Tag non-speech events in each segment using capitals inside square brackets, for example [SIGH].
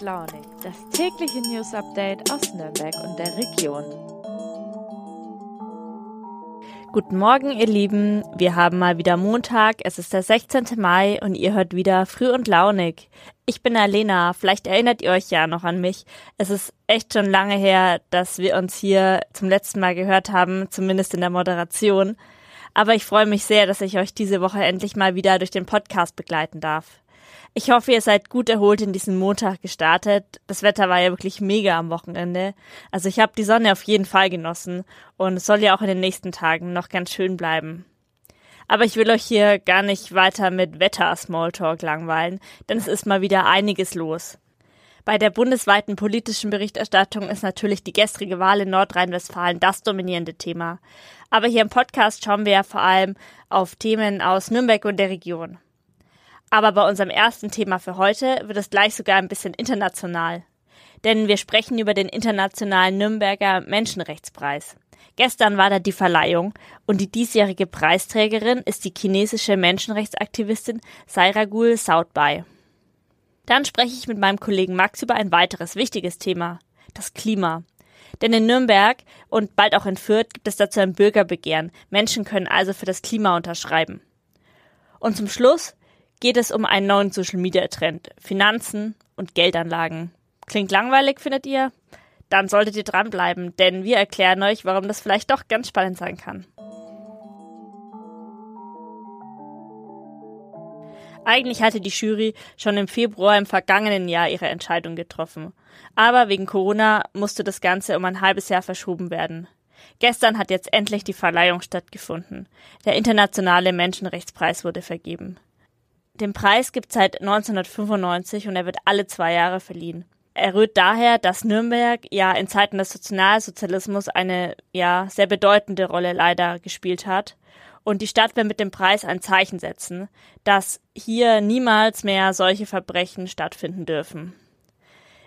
Launig, das tägliche News Update aus Nürnberg und der Region. Guten Morgen, ihr Lieben. Wir haben mal wieder Montag. Es ist der 16. Mai und ihr hört wieder Früh und Launig. Ich bin Alena. Vielleicht erinnert ihr euch ja noch an mich. Es ist echt schon lange her, dass wir uns hier zum letzten Mal gehört haben, zumindest in der Moderation. Aber ich freue mich sehr, dass ich euch diese Woche endlich mal wieder durch den Podcast begleiten darf. Ich hoffe, ihr seid gut erholt in diesen Montag gestartet. Das Wetter war ja wirklich mega am Wochenende. Also ich habe die Sonne auf jeden Fall genossen und es soll ja auch in den nächsten Tagen noch ganz schön bleiben. Aber ich will euch hier gar nicht weiter mit Wetter-Smalltalk langweilen, denn es ist mal wieder einiges los. Bei der bundesweiten politischen Berichterstattung ist natürlich die gestrige Wahl in Nordrhein-Westfalen das dominierende Thema. Aber hier im Podcast schauen wir ja vor allem auf Themen aus Nürnberg und der Region. Aber bei unserem ersten Thema für heute wird es gleich sogar ein bisschen international. Denn wir sprechen über den internationalen Nürnberger Menschenrechtspreis. Gestern war da die Verleihung und die diesjährige Preisträgerin ist die chinesische Menschenrechtsaktivistin Sairagul Southby. Dann spreche ich mit meinem Kollegen Max über ein weiteres wichtiges Thema, das Klima. Denn in Nürnberg und bald auch in Fürth gibt es dazu ein Bürgerbegehren. Menschen können also für das Klima unterschreiben. Und zum Schluss geht es um einen neuen Social Media Trend, Finanzen und Geldanlagen. Klingt langweilig, findet ihr? Dann solltet ihr dranbleiben, denn wir erklären euch, warum das vielleicht doch ganz spannend sein kann. Eigentlich hatte die Jury schon im Februar im vergangenen Jahr ihre Entscheidung getroffen. Aber wegen Corona musste das Ganze um ein halbes Jahr verschoben werden. Gestern hat jetzt endlich die Verleihung stattgefunden. Der internationale Menschenrechtspreis wurde vergeben. Den Preis gibt es seit 1995 und er wird alle zwei Jahre verliehen. Er rührt daher, dass Nürnberg ja in Zeiten des Nationalsozialismus eine ja sehr bedeutende Rolle leider gespielt hat. Und die Stadt will mit dem Preis ein Zeichen setzen, dass hier niemals mehr solche Verbrechen stattfinden dürfen.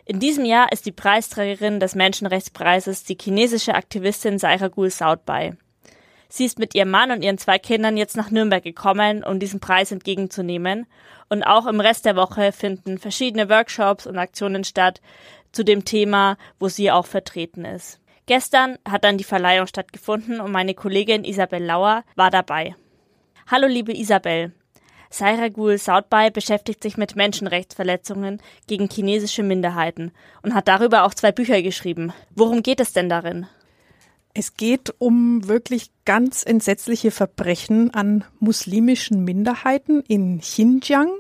In diesem Jahr ist die Preisträgerin des Menschenrechtspreises die chinesische Aktivistin Saira Gul Southby. Sie ist mit ihrem Mann und ihren zwei Kindern jetzt nach Nürnberg gekommen, um diesen Preis entgegenzunehmen. Und auch im Rest der Woche finden verschiedene Workshops und Aktionen statt zu dem Thema, wo sie auch vertreten ist. Gestern hat dann die Verleihung stattgefunden und meine Kollegin Isabel Lauer war dabei. Hallo liebe Isabel. Saira Gul Southby beschäftigt sich mit Menschenrechtsverletzungen gegen chinesische Minderheiten und hat darüber auch zwei Bücher geschrieben. Worum geht es denn darin? Es geht um wirklich ganz entsetzliche Verbrechen an muslimischen Minderheiten in Xinjiang.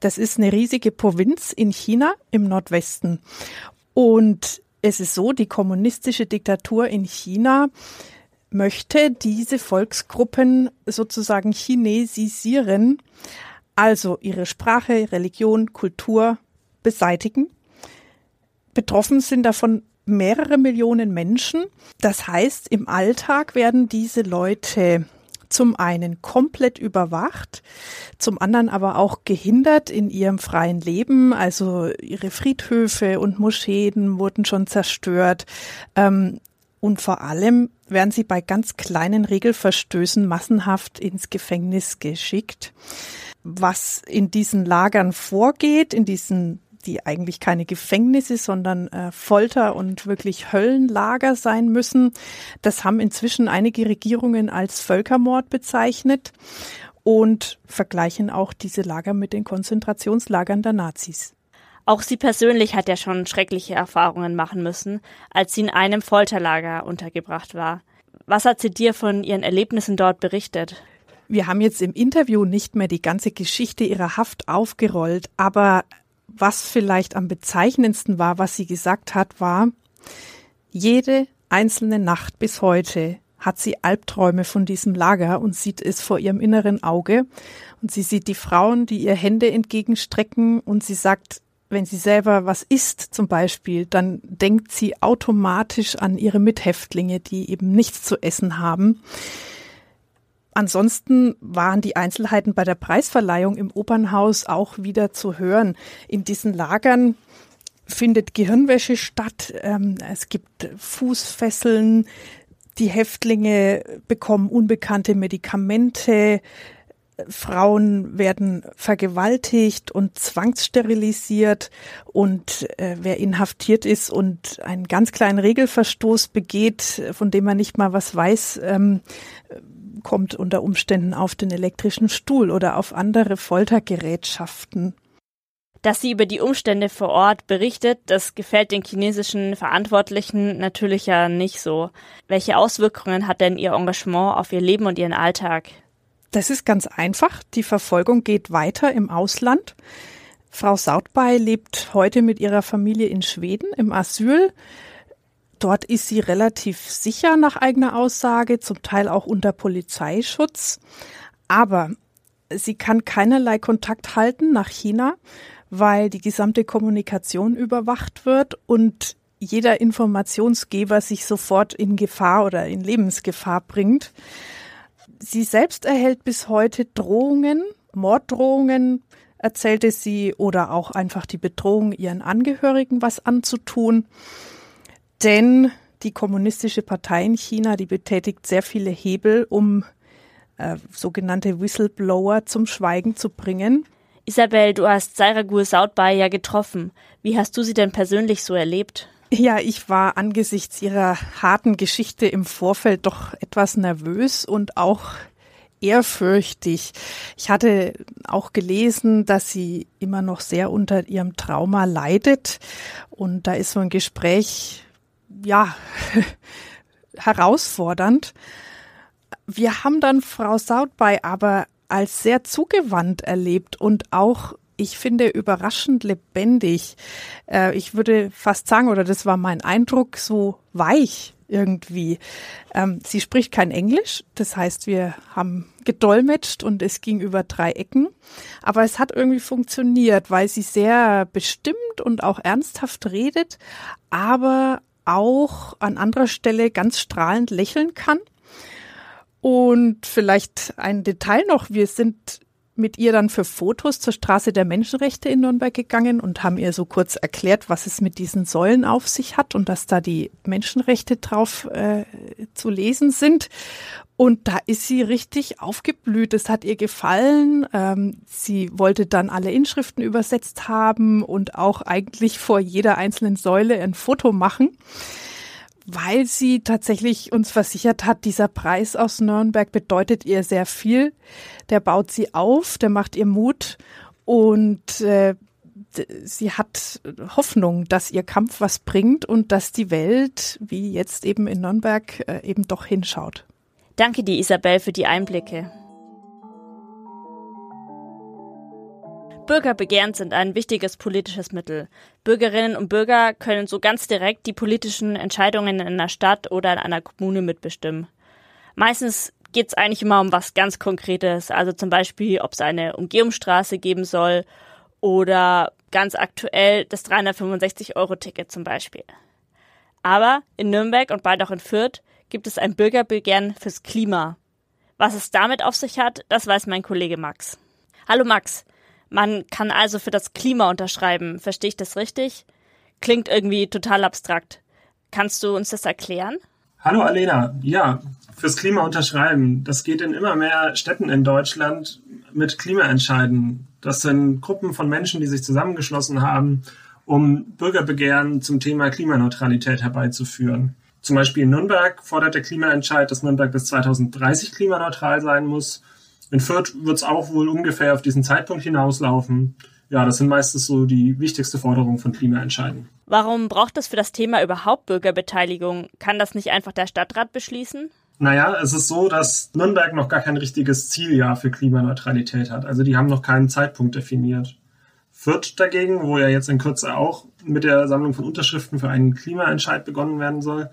Das ist eine riesige Provinz in China im Nordwesten. Und es ist so, die kommunistische Diktatur in China möchte diese Volksgruppen sozusagen chinesisieren, also ihre Sprache, Religion, Kultur beseitigen. Betroffen sind davon mehrere Millionen Menschen. Das heißt, im Alltag werden diese Leute zum einen komplett überwacht, zum anderen aber auch gehindert in ihrem freien Leben. Also ihre Friedhöfe und Moscheen wurden schon zerstört. Ähm, und vor allem werden sie bei ganz kleinen Regelverstößen massenhaft ins Gefängnis geschickt. Was in diesen Lagern vorgeht, in diesen die eigentlich keine Gefängnisse, sondern äh, Folter und wirklich Höllenlager sein müssen. Das haben inzwischen einige Regierungen als Völkermord bezeichnet und vergleichen auch diese Lager mit den Konzentrationslagern der Nazis. Auch sie persönlich hat ja schon schreckliche Erfahrungen machen müssen, als sie in einem Folterlager untergebracht war. Was hat sie dir von ihren Erlebnissen dort berichtet? Wir haben jetzt im Interview nicht mehr die ganze Geschichte ihrer Haft aufgerollt, aber was vielleicht am bezeichnendsten war, was sie gesagt hat, war, jede einzelne Nacht bis heute hat sie Albträume von diesem Lager und sieht es vor ihrem inneren Auge. Und sie sieht die Frauen, die ihr Hände entgegenstrecken und sie sagt, wenn sie selber was isst zum Beispiel, dann denkt sie automatisch an ihre Mithäftlinge, die eben nichts zu essen haben. Ansonsten waren die Einzelheiten bei der Preisverleihung im Opernhaus auch wieder zu hören. In diesen Lagern findet Gehirnwäsche statt. Ähm, es gibt Fußfesseln. Die Häftlinge bekommen unbekannte Medikamente. Frauen werden vergewaltigt und zwangssterilisiert und äh, wer inhaftiert ist und einen ganz kleinen Regelverstoß begeht, von dem man nicht mal was weiß, ähm, kommt unter Umständen auf den elektrischen Stuhl oder auf andere Foltergerätschaften. Dass sie über die Umstände vor Ort berichtet, das gefällt den chinesischen Verantwortlichen natürlich ja nicht so. Welche Auswirkungen hat denn ihr Engagement auf ihr Leben und ihren Alltag? Das ist ganz einfach. Die Verfolgung geht weiter im Ausland. Frau Sautbay lebt heute mit ihrer Familie in Schweden im Asyl. Dort ist sie relativ sicher nach eigener Aussage, zum Teil auch unter Polizeischutz. Aber sie kann keinerlei Kontakt halten nach China, weil die gesamte Kommunikation überwacht wird und jeder Informationsgeber sich sofort in Gefahr oder in Lebensgefahr bringt. Sie selbst erhält bis heute Drohungen, Morddrohungen, erzählte sie, oder auch einfach die Bedrohung, ihren Angehörigen was anzutun. Denn die kommunistische Partei in China, die betätigt sehr viele Hebel, um äh, sogenannte Whistleblower zum Schweigen zu bringen. Isabel, du hast Sairagur Sautbay ja getroffen. Wie hast du sie denn persönlich so erlebt? Ja, ich war angesichts ihrer harten Geschichte im Vorfeld doch etwas nervös und auch ehrfürchtig. Ich hatte auch gelesen, dass sie immer noch sehr unter ihrem Trauma leidet. Und da ist so ein Gespräch, ja, [LAUGHS] herausfordernd. Wir haben dann Frau Sautbay aber als sehr zugewandt erlebt und auch ich finde, überraschend lebendig. Äh, ich würde fast sagen, oder das war mein Eindruck, so weich irgendwie. Ähm, sie spricht kein Englisch, das heißt, wir haben gedolmetscht und es ging über drei Ecken. Aber es hat irgendwie funktioniert, weil sie sehr bestimmt und auch ernsthaft redet, aber auch an anderer Stelle ganz strahlend lächeln kann. Und vielleicht ein Detail noch, wir sind mit ihr dann für Fotos zur Straße der Menschenrechte in Nürnberg gegangen und haben ihr so kurz erklärt, was es mit diesen Säulen auf sich hat und dass da die Menschenrechte drauf äh, zu lesen sind. Und da ist sie richtig aufgeblüht. Es hat ihr gefallen. Ähm, sie wollte dann alle Inschriften übersetzt haben und auch eigentlich vor jeder einzelnen Säule ein Foto machen weil sie tatsächlich uns versichert hat, dieser Preis aus Nürnberg bedeutet ihr sehr viel. Der baut sie auf, der macht ihr Mut und äh, sie hat Hoffnung, dass ihr Kampf was bringt und dass die Welt, wie jetzt eben in Nürnberg, äh, eben doch hinschaut. Danke dir, Isabel, für die Einblicke. Bürgerbegehren sind ein wichtiges politisches Mittel. Bürgerinnen und Bürger können so ganz direkt die politischen Entscheidungen in einer Stadt oder in einer Kommune mitbestimmen. Meistens geht es eigentlich immer um was ganz Konkretes, also zum Beispiel, ob es eine Umgehungsstraße geben soll oder ganz aktuell das 365-Euro-Ticket zum Beispiel. Aber in Nürnberg und bald auch in Fürth gibt es ein Bürgerbegehren fürs Klima. Was es damit auf sich hat, das weiß mein Kollege Max. Hallo Max, man kann also für das Klima unterschreiben. Verstehe ich das richtig? Klingt irgendwie total abstrakt. Kannst du uns das erklären? Hallo Alena. Ja, fürs Klima unterschreiben. Das geht in immer mehr Städten in Deutschland mit Klimaentscheiden. Das sind Gruppen von Menschen, die sich zusammengeschlossen haben, um Bürgerbegehren zum Thema Klimaneutralität herbeizuführen. Zum Beispiel in Nürnberg fordert der Klimaentscheid, dass Nürnberg bis 2030 klimaneutral sein muss. In Fürth wird es auch wohl ungefähr auf diesen Zeitpunkt hinauslaufen. Ja, das sind meistens so die wichtigste Forderung von Klimaentscheiden. Warum braucht es für das Thema überhaupt Bürgerbeteiligung? Kann das nicht einfach der Stadtrat beschließen? Naja, es ist so, dass Nürnberg noch gar kein richtiges Zieljahr für Klimaneutralität hat. Also die haben noch keinen Zeitpunkt definiert. Fürth dagegen, wo ja jetzt in Kürze auch mit der Sammlung von Unterschriften für einen Klimaentscheid begonnen werden soll,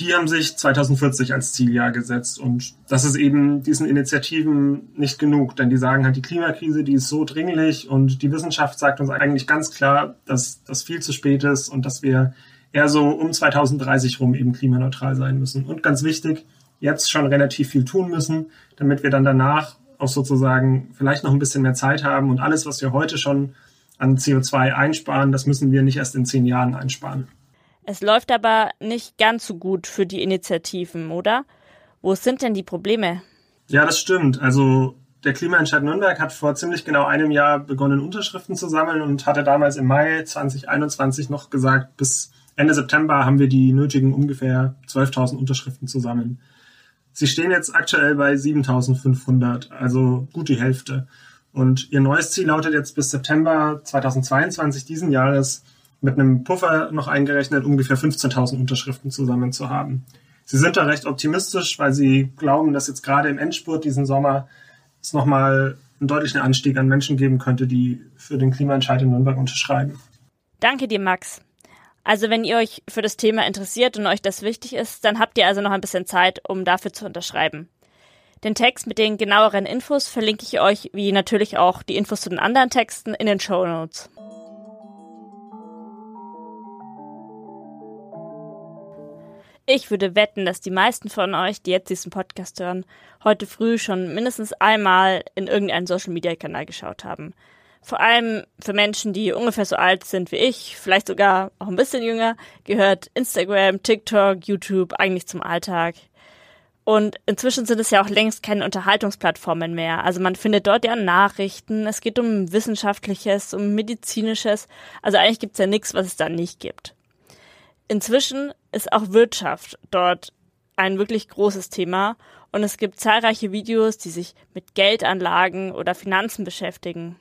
die haben sich 2040 als Zieljahr gesetzt. Und das ist eben diesen Initiativen nicht genug, denn die sagen halt, die Klimakrise, die ist so dringlich und die Wissenschaft sagt uns eigentlich ganz klar, dass das viel zu spät ist und dass wir eher so um 2030 rum eben klimaneutral sein müssen. Und ganz wichtig, jetzt schon relativ viel tun müssen, damit wir dann danach auch sozusagen vielleicht noch ein bisschen mehr Zeit haben und alles, was wir heute schon an CO2 einsparen, das müssen wir nicht erst in zehn Jahren einsparen. Es läuft aber nicht ganz so gut für die Initiativen, oder? Wo sind denn die Probleme? Ja, das stimmt. Also der Klimaentscheid Nürnberg hat vor ziemlich genau einem Jahr begonnen, Unterschriften zu sammeln und hatte damals im Mai 2021 noch gesagt, bis Ende September haben wir die nötigen ungefähr 12.000 Unterschriften zusammen. Sie stehen jetzt aktuell bei 7.500, also gut die Hälfte. Und ihr neues Ziel lautet jetzt bis September 2022 diesen Jahres mit einem Puffer noch eingerechnet, ungefähr 15.000 Unterschriften zusammen zu haben. Sie sind da recht optimistisch, weil sie glauben, dass jetzt gerade im Endspurt diesen Sommer es nochmal einen deutlichen Anstieg an Menschen geben könnte, die für den Klimaentscheid in Nürnberg unterschreiben. Danke dir, Max. Also wenn ihr euch für das Thema interessiert und euch das wichtig ist, dann habt ihr also noch ein bisschen Zeit, um dafür zu unterschreiben. Den Text mit den genaueren Infos verlinke ich euch, wie natürlich auch die Infos zu den anderen Texten, in den Show Notes. Ich würde wetten, dass die meisten von euch, die jetzt diesen Podcast hören, heute früh schon mindestens einmal in irgendeinen Social Media Kanal geschaut haben. Vor allem für Menschen, die ungefähr so alt sind wie ich, vielleicht sogar auch ein bisschen jünger, gehört Instagram, TikTok, YouTube eigentlich zum Alltag. Und inzwischen sind es ja auch längst keine Unterhaltungsplattformen mehr. Also man findet dort ja Nachrichten, es geht um Wissenschaftliches, um Medizinisches. Also eigentlich gibt's ja nichts, was es da nicht gibt. Inzwischen ist auch Wirtschaft dort ein wirklich großes Thema und es gibt zahlreiche Videos, die sich mit Geldanlagen oder Finanzen beschäftigen.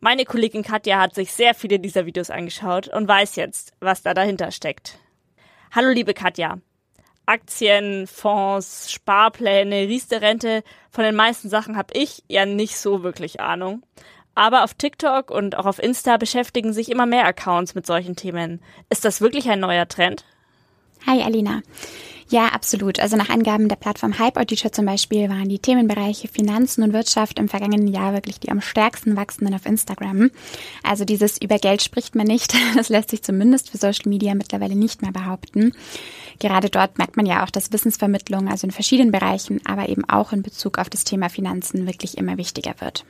Meine Kollegin Katja hat sich sehr viele dieser Videos angeschaut und weiß jetzt, was da dahinter steckt. Hallo liebe Katja. Aktien, Fonds, Sparpläne, Riester-Rente, von den meisten Sachen habe ich ja nicht so wirklich Ahnung. Aber auf TikTok und auch auf Insta beschäftigen sich immer mehr Accounts mit solchen Themen. Ist das wirklich ein neuer Trend? Hi Alina. Ja, absolut. Also nach Angaben der Plattform Hype Auditor zum Beispiel waren die Themenbereiche Finanzen und Wirtschaft im vergangenen Jahr wirklich die am stärksten wachsenden auf Instagram. Also dieses über Geld spricht man nicht. [LAUGHS] Das lässt sich zumindest für Social Media mittlerweile nicht mehr behaupten. Gerade dort merkt man ja auch, dass Wissensvermittlung, also in verschiedenen Bereichen, aber eben auch in Bezug auf das Thema Finanzen wirklich immer wichtiger wird.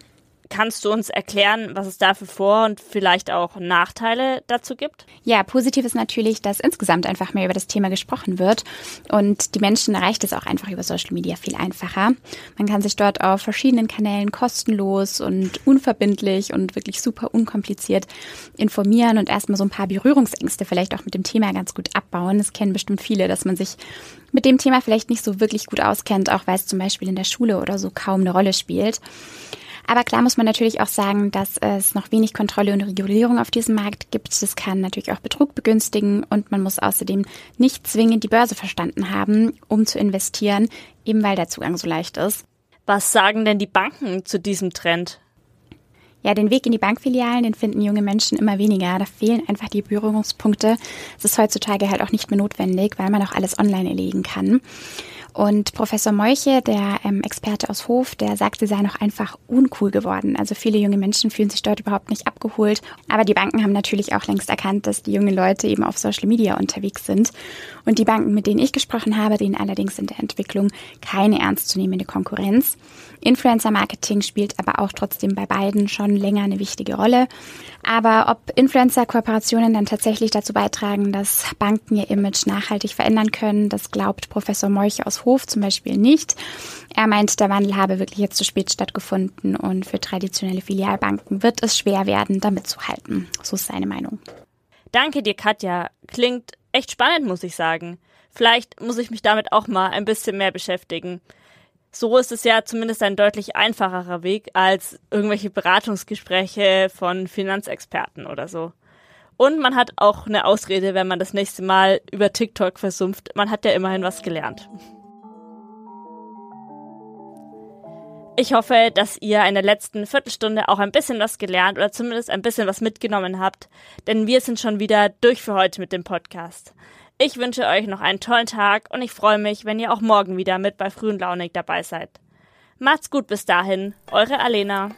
Kannst du uns erklären, was es da Vor- und vielleicht auch Nachteile dazu gibt? Ja, positiv ist natürlich, dass insgesamt einfach mehr über das Thema gesprochen wird und die Menschen erreicht es auch einfach über Social Media viel einfacher. Man kann sich dort auf verschiedenen Kanälen kostenlos und unverbindlich und wirklich super unkompliziert informieren und erstmal so ein paar Berührungsängste vielleicht auch mit dem Thema ganz gut abbauen. Das kennen bestimmt viele, dass man sich mit dem Thema vielleicht nicht so wirklich gut auskennt, auch weil es zum Beispiel in der Schule oder so kaum eine Rolle spielt. Aber klar muss man natürlich auch sagen, dass es noch wenig Kontrolle und Regulierung auf diesem Markt gibt. Das kann natürlich auch Betrug begünstigen und man muss außerdem nicht zwingend die Börse verstanden haben, um zu investieren, eben weil der Zugang so leicht ist. Was sagen denn die Banken zu diesem Trend? Ja, den Weg in die Bankfilialen, den finden junge Menschen immer weniger. Da fehlen einfach die Berührungspunkte. Es ist heutzutage halt auch nicht mehr notwendig, weil man auch alles online erlegen kann. Und Professor Meuche, der ähm, Experte aus Hof, der sagt, sie sei noch einfach uncool geworden. Also viele junge Menschen fühlen sich dort überhaupt nicht abgeholt. Aber die Banken haben natürlich auch längst erkannt, dass die jungen Leute eben auf Social Media unterwegs sind. Und die Banken, mit denen ich gesprochen habe, denen allerdings in der Entwicklung keine ernstzunehmende Konkurrenz. Influencer-Marketing spielt aber auch trotzdem bei beiden schon länger eine wichtige Rolle. Aber ob Influencer-Kooperationen dann tatsächlich dazu beitragen, dass Banken ihr Image nachhaltig verändern können, das glaubt Professor Meuche aus Hof zum Beispiel nicht. Er meint, der Wandel habe wirklich jetzt zu spät stattgefunden und für traditionelle Filialbanken wird es schwer werden, damit zu halten. So ist seine Meinung. Danke dir, Katja. Klingt echt spannend, muss ich sagen. Vielleicht muss ich mich damit auch mal ein bisschen mehr beschäftigen. So ist es ja zumindest ein deutlich einfacherer Weg als irgendwelche Beratungsgespräche von Finanzexperten oder so. Und man hat auch eine Ausrede, wenn man das nächste Mal über TikTok versumpft. Man hat ja immerhin was gelernt. Ich hoffe, dass ihr in der letzten Viertelstunde auch ein bisschen was gelernt oder zumindest ein bisschen was mitgenommen habt, denn wir sind schon wieder durch für heute mit dem Podcast. Ich wünsche euch noch einen tollen Tag und ich freue mich, wenn ihr auch morgen wieder mit bei Frühen Launig dabei seid. Macht's gut bis dahin, eure Alena.